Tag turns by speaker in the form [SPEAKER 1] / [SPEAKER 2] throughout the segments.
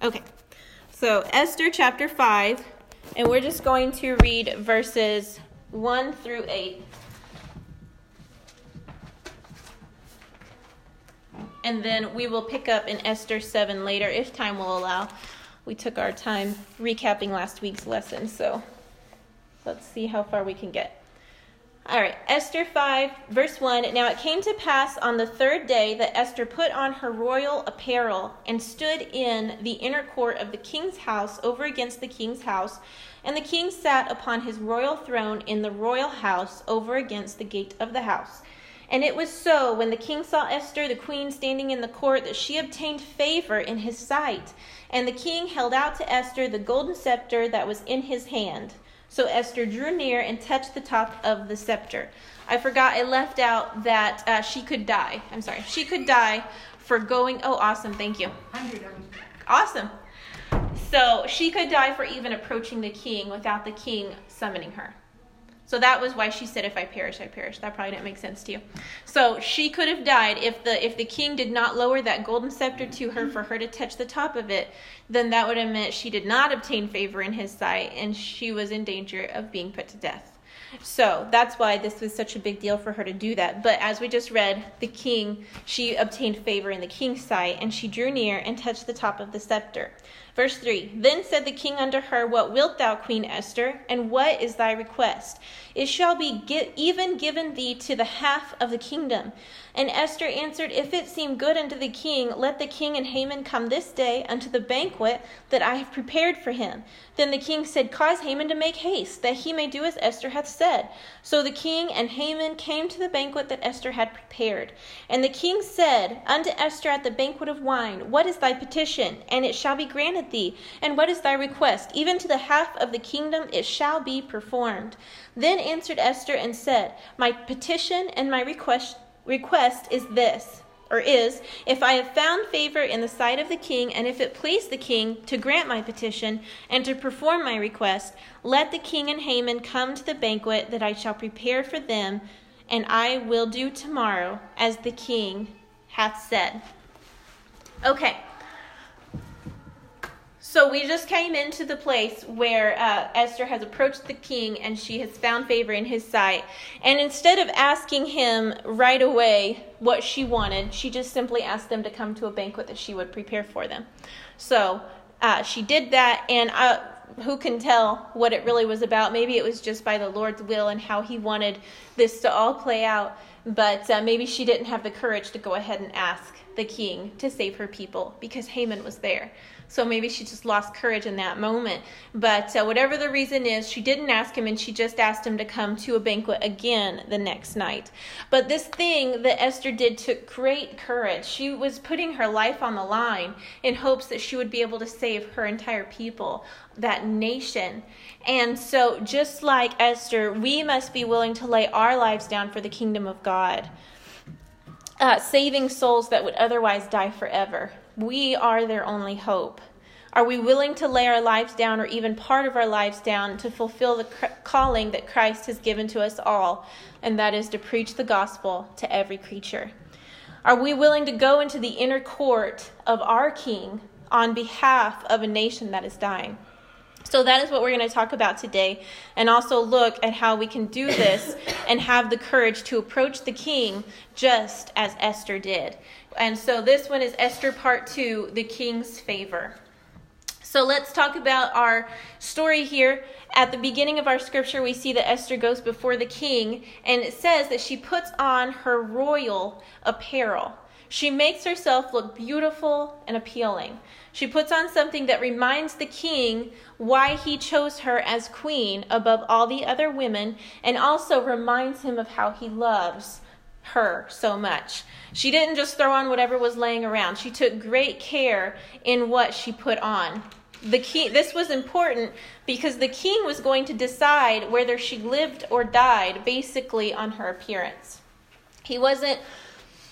[SPEAKER 1] Okay, so Esther chapter 5, and we're just going to read verses 1 through 8. And then we will pick up in Esther 7 later if time will allow. We took our time recapping last week's lesson, so let's see how far we can get. All right, Esther 5, verse 1. Now it came to pass on the third day that Esther put on her royal apparel and stood in the inner court of the king's house over against the king's house. And the king sat upon his royal throne in the royal house over against the gate of the house. And it was so when the king saw Esther, the queen, standing in the court, that she obtained favor in his sight. And the king held out to Esther the golden scepter that was in his hand. So Esther drew near and touched the top of the scepter. I forgot, I left out that uh, she could die. I'm sorry, she could die for going. Oh, awesome, thank you. Awesome. So she could die for even approaching the king without the king summoning her. So that was why she said, "If I perish, I perish." That probably didn't make sense to you. So she could have died if the if the king did not lower that golden scepter to her for her to touch the top of it. Then that would have meant she did not obtain favor in his sight, and she was in danger of being put to death. So that's why this was such a big deal for her to do that. But as we just read, the king, she obtained favor in the king's sight, and she drew near and touched the top of the scepter. Verse 3 Then said the king unto her, What wilt thou, Queen Esther? And what is thy request? It shall be even given thee to the half of the kingdom. And Esther answered, If it seem good unto the king, let the king and Haman come this day unto the banquet that I have prepared for him. Then the king said, Cause Haman to make haste, that he may do as Esther hath said. So the king and Haman came to the banquet that Esther had prepared. And the king said unto Esther at the banquet of wine, What is thy petition? And it shall be granted thee. And what is thy request? Even to the half of the kingdom it shall be performed. Then answered Esther and said, My petition and my request request is this or is if I have found favor in the sight of the king, and if it please the king to grant my petition and to perform my request, let the king and Haman come to the banquet that I shall prepare for them, and I will do tomorrow as the king hath said. Okay, so we just came into the place where uh, Esther has approached the king and she has found favor in his sight. And instead of asking him right away what she wanted, she just simply asked them to come to a banquet that she would prepare for them. So uh, she did that, and uh, who can tell what it really was about? Maybe it was just by the Lord's will and how he wanted this to all play out. But uh, maybe she didn't have the courage to go ahead and ask the king to save her people because Haman was there. So maybe she just lost courage in that moment. But uh, whatever the reason is, she didn't ask him and she just asked him to come to a banquet again the next night. But this thing that Esther did took great courage. She was putting her life on the line in hopes that she would be able to save her entire people, that nation. And so, just like Esther, we must be willing to lay our lives down for the kingdom of God. Uh, saving souls that would otherwise die forever. We are their only hope. Are we willing to lay our lives down or even part of our lives down to fulfill the calling that Christ has given to us all, and that is to preach the gospel to every creature? Are we willing to go into the inner court of our King on behalf of a nation that is dying? So, that is what we're going to talk about today, and also look at how we can do this and have the courage to approach the king just as Esther did. And so, this one is Esther part two the king's favor. So, let's talk about our story here. At the beginning of our scripture, we see that Esther goes before the king, and it says that she puts on her royal apparel. She makes herself look beautiful and appealing. She puts on something that reminds the king why he chose her as queen above all the other women and also reminds him of how he loves her so much. She didn't just throw on whatever was laying around. She took great care in what she put on. The king this was important because the king was going to decide whether she lived or died basically on her appearance. He wasn't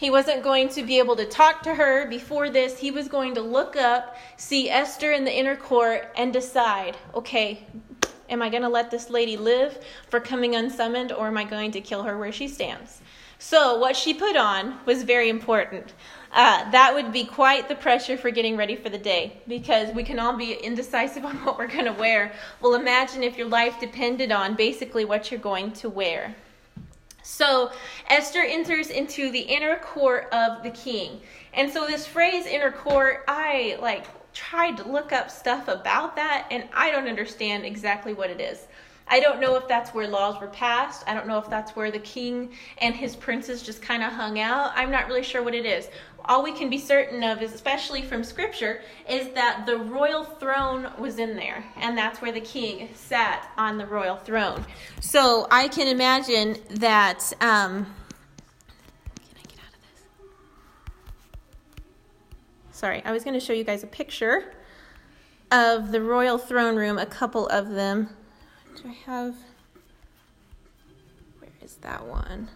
[SPEAKER 1] he wasn't going to be able to talk to her before this. He was going to look up, see Esther in the inner court, and decide okay, am I going to let this lady live for coming unsummoned, or am I going to kill her where she stands? So, what she put on was very important. uh, that would be quite the pressure for getting ready for the day because we can all be indecisive on what we're going to wear. Well, imagine if your life depended on basically what you're going to wear. So Esther enters into the inner court of the king. And so this phrase inner court, I like tried to look up stuff about that and I don't understand exactly what it is. I don't know if that's where laws were passed. I don't know if that's where the king and his princes just kind of hung out. I'm not really sure what it is. All we can be certain of, is, especially from scripture, is that the royal throne was in there, and that's where the king sat on the royal throne. So I can imagine that. Um, can I get out of this? Sorry, I was going to show you guys a picture of the royal throne room, a couple of them. Do I have. Where is that one?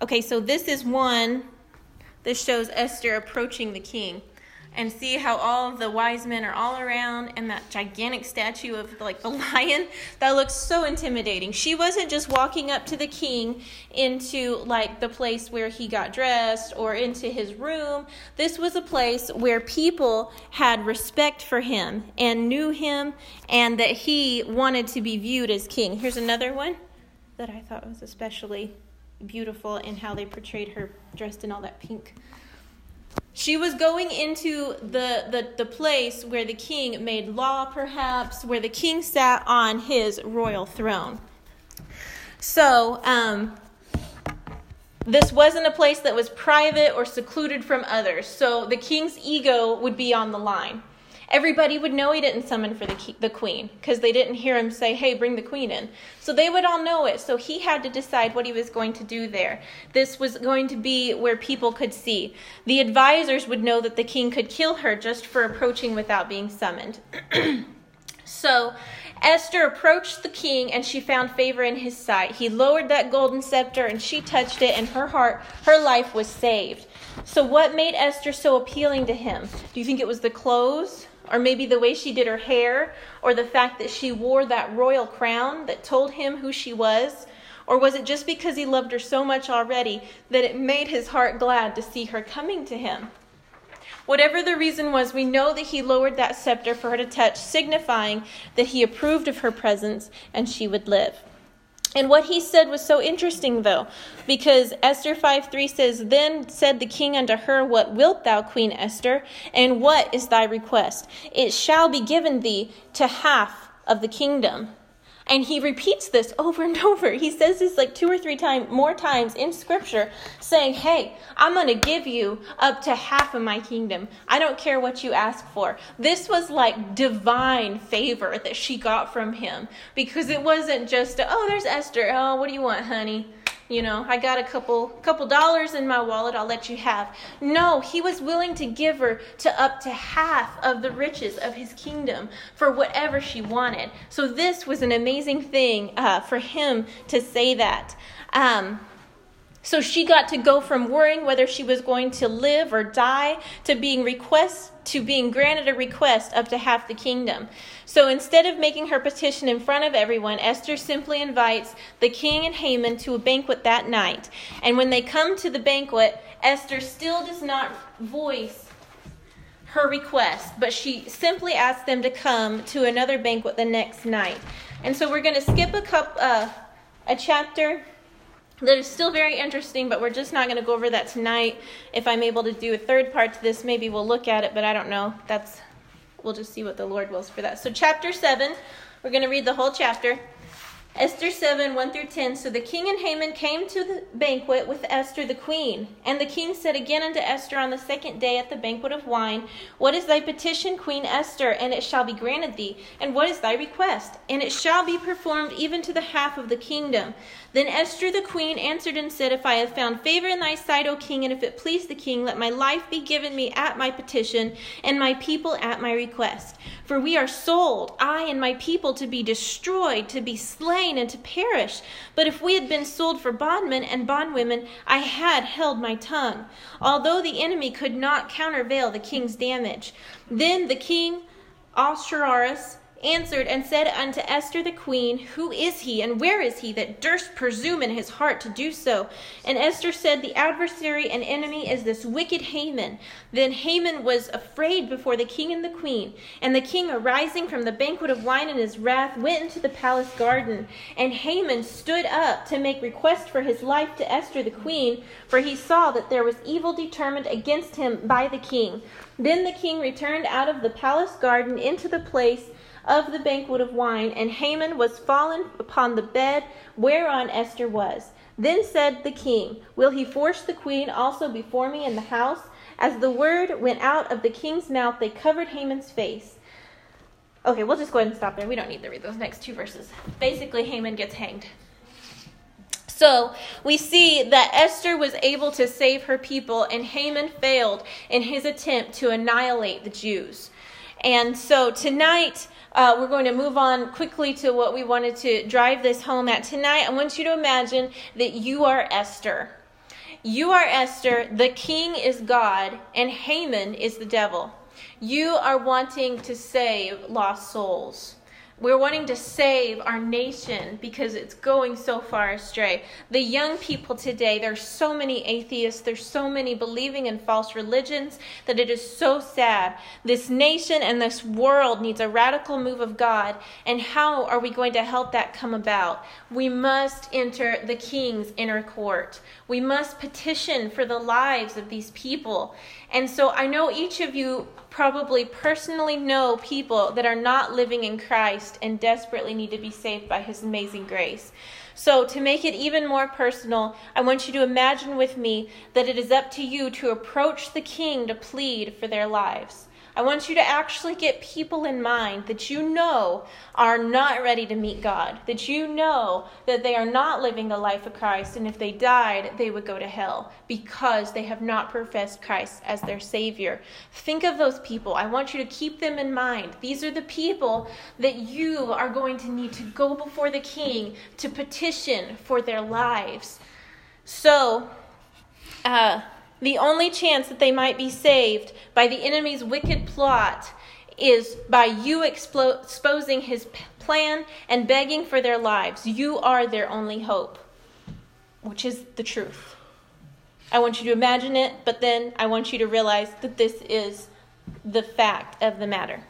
[SPEAKER 1] Okay, so this is one. This shows Esther approaching the king and see how all of the wise men are all around and that gigantic statue of like the lion. That looks so intimidating. She wasn't just walking up to the king into like the place where he got dressed or into his room. This was a place where people had respect for him and knew him and that he wanted to be viewed as king. Here's another one that i thought was especially beautiful in how they portrayed her dressed in all that pink she was going into the, the, the place where the king made law, perhaps, where the king sat on his royal throne. So, um, this wasn't a place that was private or secluded from others. So, the king's ego would be on the line everybody would know he didn't summon for the, the queen because they didn't hear him say, hey, bring the queen in. So they would all know it. So he had to decide what he was going to do there. This was going to be where people could see. The advisors would know that the king could kill her just for approaching without being summoned. so Esther approached the king and she found favor in his sight. He lowered that golden scepter and she touched it, and her heart, her life was saved. So, what made Esther so appealing to him? Do you think it was the clothes? Or maybe the way she did her hair, or the fact that she wore that royal crown that told him who she was? Or was it just because he loved her so much already that it made his heart glad to see her coming to him? Whatever the reason was, we know that he lowered that scepter for her to touch, signifying that he approved of her presence and she would live. And what he said was so interesting, though, because Esther 5 3 says, Then said the king unto her, What wilt thou, Queen Esther? And what is thy request? It shall be given thee to half of the kingdom. And he repeats this over and over. He says this like two or three times, more times in scripture, saying, Hey, I'm to give you up to half of my kingdom. I don't care what you ask for. This was like divine favor that she got from him because it wasn't just, Oh, there's Esther. Oh, what do you want, honey? You know i got a couple couple dollars in my wallet i'll let you have. No he was willing to give her to up to half of the riches of his kingdom for whatever she wanted. So this was an amazing thing uh, for him to say that. Um, so she got to go from worrying whether she was going to live or die to being request to being granted a request up to half the kingdom. So instead of making her petition in front of everyone, Esther simply invites the king and Haman to a banquet that night. And when they come to the banquet, Esther still does not voice her request, but she simply asks them to come to another banquet the next night. And so we're going to skip a cup uh, a chapter that is still very interesting, but we're just not going to go over that tonight. If I'm able to do a third part to this, maybe we'll look at it, but I don't know. That's we'll just see what the Lord wills for that. So chapter 7, we're going to read the whole chapter. Esther 7 1 through 10. So the king and Haman came to the banquet with Esther the queen. And the king said again unto Esther on the second day at the banquet of wine, What is thy petition, Queen Esther? And it shall be granted thee. And what is thy request? And it shall be performed even to the half of the kingdom. Then Esther the queen answered and said, If I have found favor in thy sight, O king, and if it please the king, let my life be given me at my petition, and my people at my request. For we are sold, I and my people, to be destroyed, to be slain, and to perish. But if we had been sold for bondmen and bondwomen, I had held my tongue, although the enemy could not countervail the king's damage. Then the king, Ahasuerus, answered and said unto Esther the queen, Who is he, and where is he that durst presume in his heart to do so? And Esther said, The adversary and enemy is this wicked Haman. Then Haman was afraid before the king and the queen. And the king, arising from the banquet of wine in his wrath, went into the palace garden. And Haman stood up to make request for his life to Esther the queen, for he saw that there was evil determined against him by the king. Then the king returned out of the palace garden into the place of the banquet of wine, and Haman was fallen upon the bed whereon Esther was. Then said the king, Will he force the queen also before me in the house? As the word went out of the king's mouth, they covered Haman's face. Okay, we'll just go ahead and stop there. We don't need to read those next two verses. Basically, Haman gets hanged. So we see that Esther was able to save her people, and Haman failed in his attempt to annihilate the Jews. And so tonight, uh, we're going to move on quickly to what we wanted to drive this home at. Tonight, I want you to imagine that you are Esther. You are Esther, the king is God, and Haman is the devil. You are wanting to save lost souls. We're wanting to save our nation because it's going so far astray. The young people today, there's so many atheists, there's so many believing in false religions that it is so sad. This nation and this world needs a radical move of God. And how are we going to help that come about? We must enter the king's inner court. We must petition for the lives of these people. And so I know each of you probably personally know people that are not living in Christ and desperately need to be saved by His amazing grace. So, to make it even more personal, I want you to imagine with me that it is up to you to approach the King to plead for their lives. I want you to actually get people in mind that you know are not ready to meet God, that you know that they are not living the life of Christ, and if they died, they would go to hell because they have not professed Christ as their Savior. Think of those people. I want you to keep them in mind. These are the people that you are going to need to go before the King to petition for their lives. So, uh, the only chance that they might be saved by the enemy's wicked plot is by you explo- exposing his plan and begging for their lives. You are their only hope, which is the truth. I want you to imagine it, but then I want you to realize that this is the fact of the matter.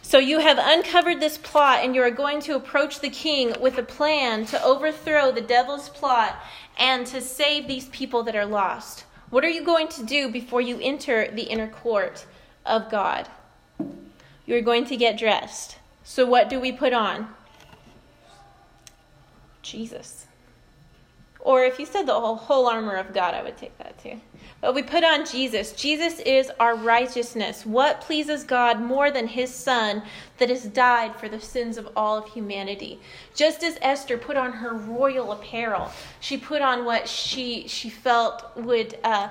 [SPEAKER 1] So you have uncovered this plot, and you are going to approach the king with a plan to overthrow the devil's plot and to save these people that are lost. What are you going to do before you enter the inner court of God? You're going to get dressed. So, what do we put on? Jesus. Or if you said the whole, whole armor of God, I would take that too. But we put on Jesus. Jesus is our righteousness. What pleases God more than his son that has died for the sins of all of humanity? Just as Esther put on her royal apparel, she put on what she she felt would uh,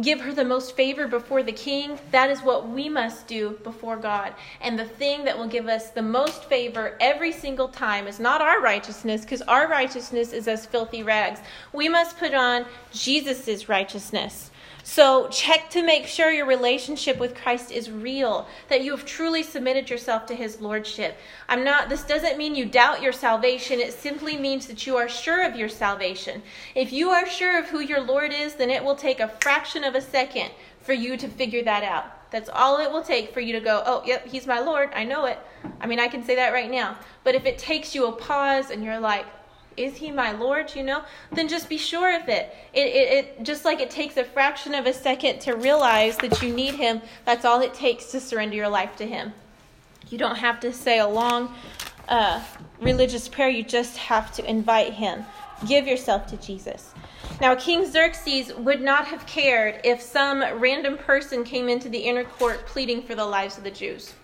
[SPEAKER 1] give her the most favor before the king, that is what we must do before God. And the thing that will give us the most favor every single time is not our righteousness, because our righteousness is as filthy rags. We must put on Jesus' righteousness. So check to make sure your relationship with Christ is real, that you have truly submitted yourself to his lordship. I'm not this doesn't mean you doubt your salvation. It simply means that you are sure of your salvation. If you are sure of who your Lord is, then it will take a fraction of a second for you to figure that out. That's all it will take for you to go, "Oh, yep, he's my Lord. I know it." I mean, I can say that right now. But if it takes you a pause and you're like, is he my Lord, you know? Then just be sure of it. It, it. it just like it takes a fraction of a second to realize that you need him, that's all it takes to surrender your life to him. You don't have to say a long uh, religious prayer, you just have to invite him. Give yourself to Jesus. Now, King Xerxes would not have cared if some random person came into the inner court pleading for the lives of the Jews.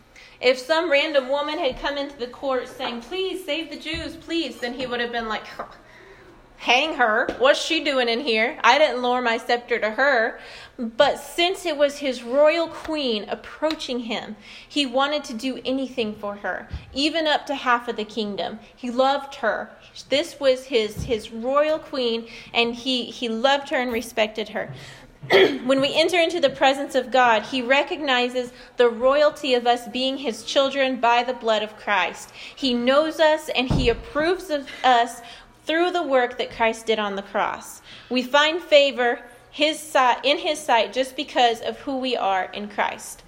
[SPEAKER 1] If some random woman had come into the court saying, Please save the Jews, please, then he would have been like, Hang her. What's she doing in here? I didn't lower my scepter to her. But since it was his royal queen approaching him, he wanted to do anything for her, even up to half of the kingdom. He loved her. This was his, his royal queen, and he, he loved her and respected her. when we enter into the presence of God, He recognizes the royalty of us being His children by the blood of Christ. He knows us and He approves of us through the work that Christ did on the cross. We find favor his in His sight just because of who we are in Christ.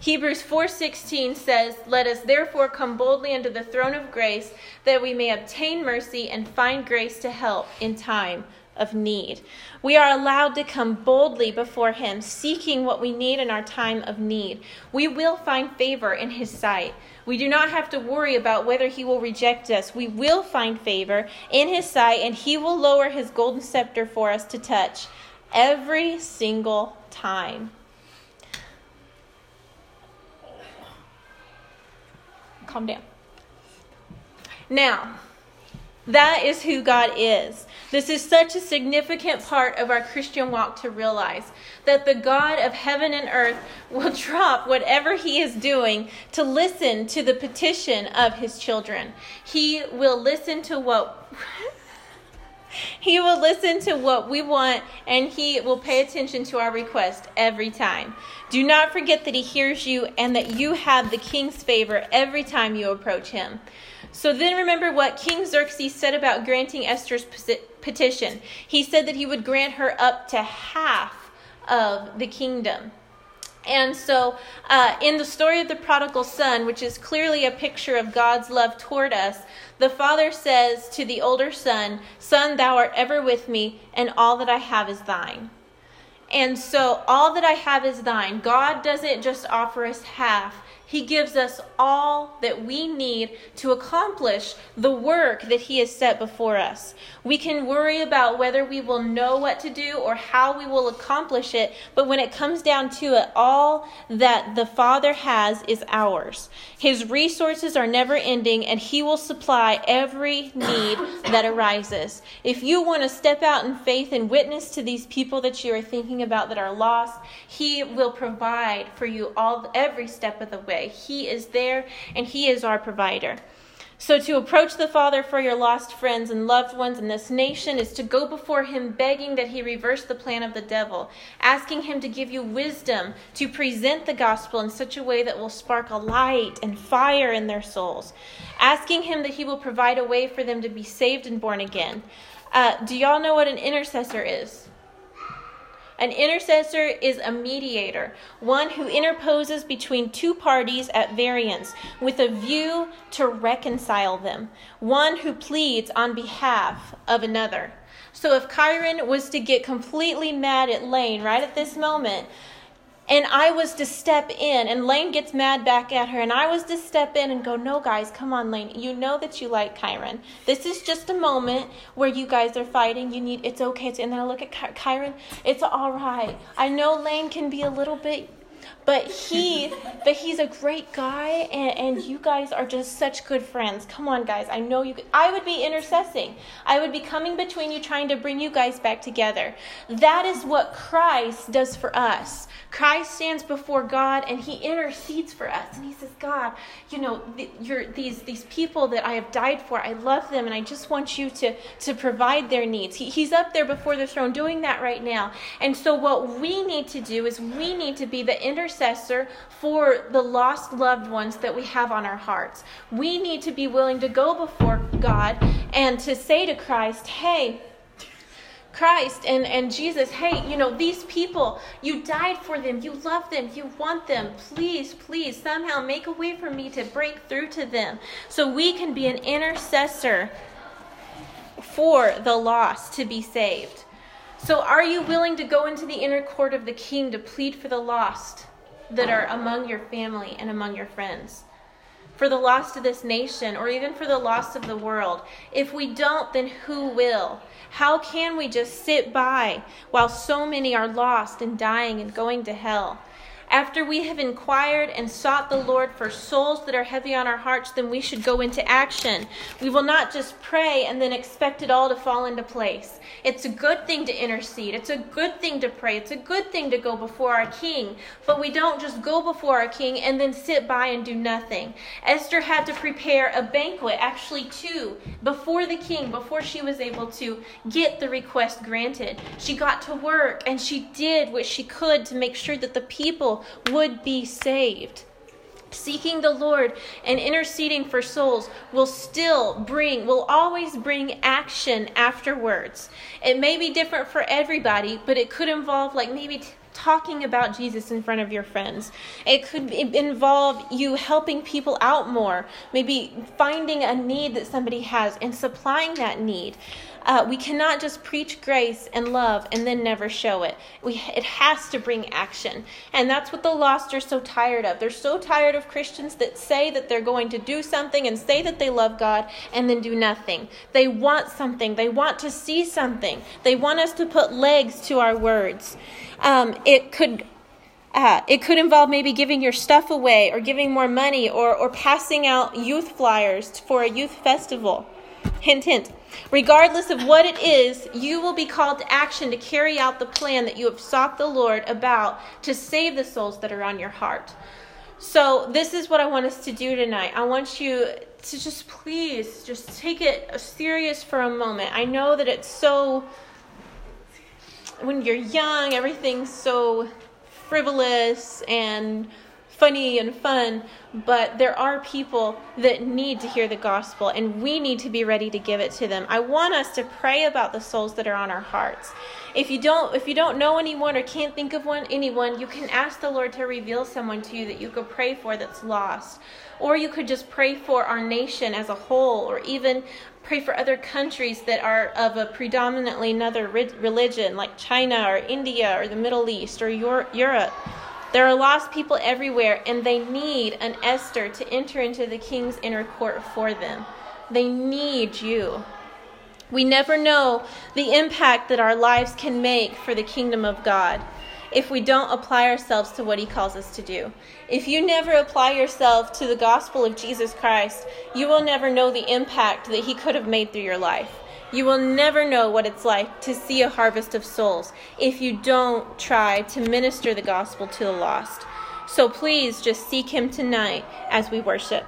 [SPEAKER 1] Hebrews 4:16 says, "Let us therefore come boldly unto the throne of grace, that we may obtain mercy and find grace to help in time of need." We are allowed to come boldly before him, seeking what we need in our time of need. We will find favor in his sight. We do not have to worry about whether he will reject us. We will find favor in his sight, and he will lower his golden scepter for us to touch every single time. calm down. Now, that is who God is. This is such a significant part of our Christian walk to realize that the God of heaven and earth will drop whatever he is doing to listen to the petition of his children. He will listen to what he will listen to what we want and he will pay attention to our request every time. Do not forget that he hears you and that you have the king's favor every time you approach him. So then remember what King Xerxes said about granting Esther's petition. He said that he would grant her up to half of the kingdom. And so, uh, in the story of the prodigal son, which is clearly a picture of God's love toward us, the father says to the older son, Son, thou art ever with me, and all that I have is thine. And so, all that I have is thine. God doesn't just offer us half, he gives us all that we need to accomplish the work that He has set before us. We can worry about whether we will know what to do or how we will accomplish it, but when it comes down to it, all that the Father has is ours. His resources are never ending, and He will supply every need that arises. If you want to step out in faith and witness to these people that you are thinking about that are lost, He will provide for you all every step of the way. He is there and He is our provider. So, to approach the Father for your lost friends and loved ones in this nation is to go before Him begging that He reverse the plan of the devil, asking Him to give you wisdom to present the gospel in such a way that will spark a light and fire in their souls, asking Him that He will provide a way for them to be saved and born again. Uh, do y'all know what an intercessor is? An intercessor is a mediator, one who interposes between two parties at variance with a view to reconcile them, one who pleads on behalf of another. So if Kyron was to get completely mad at Lane right at this moment, and I was to step in, and Lane gets mad back at her, and I was to step in and go, No, guys, come on, Lane. You know that you like Kyron. This is just a moment where you guys are fighting. You need, it's okay. and then I look at Ky- Kyron, it's all right. I know Lane can be a little bit but he but he's a great guy and, and you guys are just such good friends. Come on guys. I know you i would be intercessing. I would be coming between you trying to bring you guys back together. That is what christ does for us. Christ stands before god and he intercedes for us. And he says god you know you're these these people that i have died for i love them and i just want you to to provide their needs. He, he's up there before the throne doing that right now. And so what we need to do is we need to be the intercessor for the lost loved ones that we have on our hearts. We need to be willing to go before God and to say to Christ, hey, Christ and, and Jesus, hey, you know, these people, you died for them, you love them, you want them. Please, please, somehow make a way for me to break through to them so we can be an intercessor for the lost to be saved. So, are you willing to go into the inner court of the king to plead for the lost? That are among your family and among your friends, for the lost of this nation, or even for the lost of the world. If we don't, then who will? How can we just sit by while so many are lost and dying and going to hell? After we have inquired and sought the Lord for souls that are heavy on our hearts, then we should go into action. We will not just pray and then expect it all to fall into place. It's a good thing to intercede. It's a good thing to pray. It's a good thing to go before our king. But we don't just go before our king and then sit by and do nothing. Esther had to prepare a banquet, actually two, before the king, before she was able to get the request granted. She got to work and she did what she could to make sure that the people would be saved. Seeking the Lord and interceding for souls will still bring, will always bring action afterwards. It may be different for everybody, but it could involve, like, maybe t- talking about Jesus in front of your friends. It could involve you helping people out more, maybe finding a need that somebody has and supplying that need. Uh, we cannot just preach grace and love and then never show it. We, it has to bring action. And that's what the lost are so tired of. They're so tired of Christians that say that they're going to do something and say that they love God and then do nothing. They want something, they want to see something, they want us to put legs to our words. Um, it could uh, it could involve maybe giving your stuff away or giving more money or, or passing out youth flyers for a youth festival. Hint, hint. Regardless of what it is, you will be called to action to carry out the plan that you have sought the Lord about to save the souls that are on your heart. So, this is what I want us to do tonight. I want you to just please just take it serious for a moment. I know that it's so, when you're young, everything's so frivolous and funny and fun, but there are people that need to hear the gospel and we need to be ready to give it to them. I want us to pray about the souls that are on our hearts. If you don't if you don't know anyone or can't think of one anyone, you can ask the Lord to reveal someone to you that you could pray for that's lost. Or you could just pray for our nation as a whole or even pray for other countries that are of a predominantly another religion like China or India or the Middle East or Europe there are lost people everywhere, and they need an Esther to enter into the king's inner court for them. They need you. We never know the impact that our lives can make for the kingdom of God if we don't apply ourselves to what He calls us to do. If you never apply yourself to the gospel of Jesus Christ, you will never know the impact that He could have made through your life. You will never know what it's like to see a harvest of souls if you don't try to minister the gospel to the lost. So please just seek Him tonight as we worship.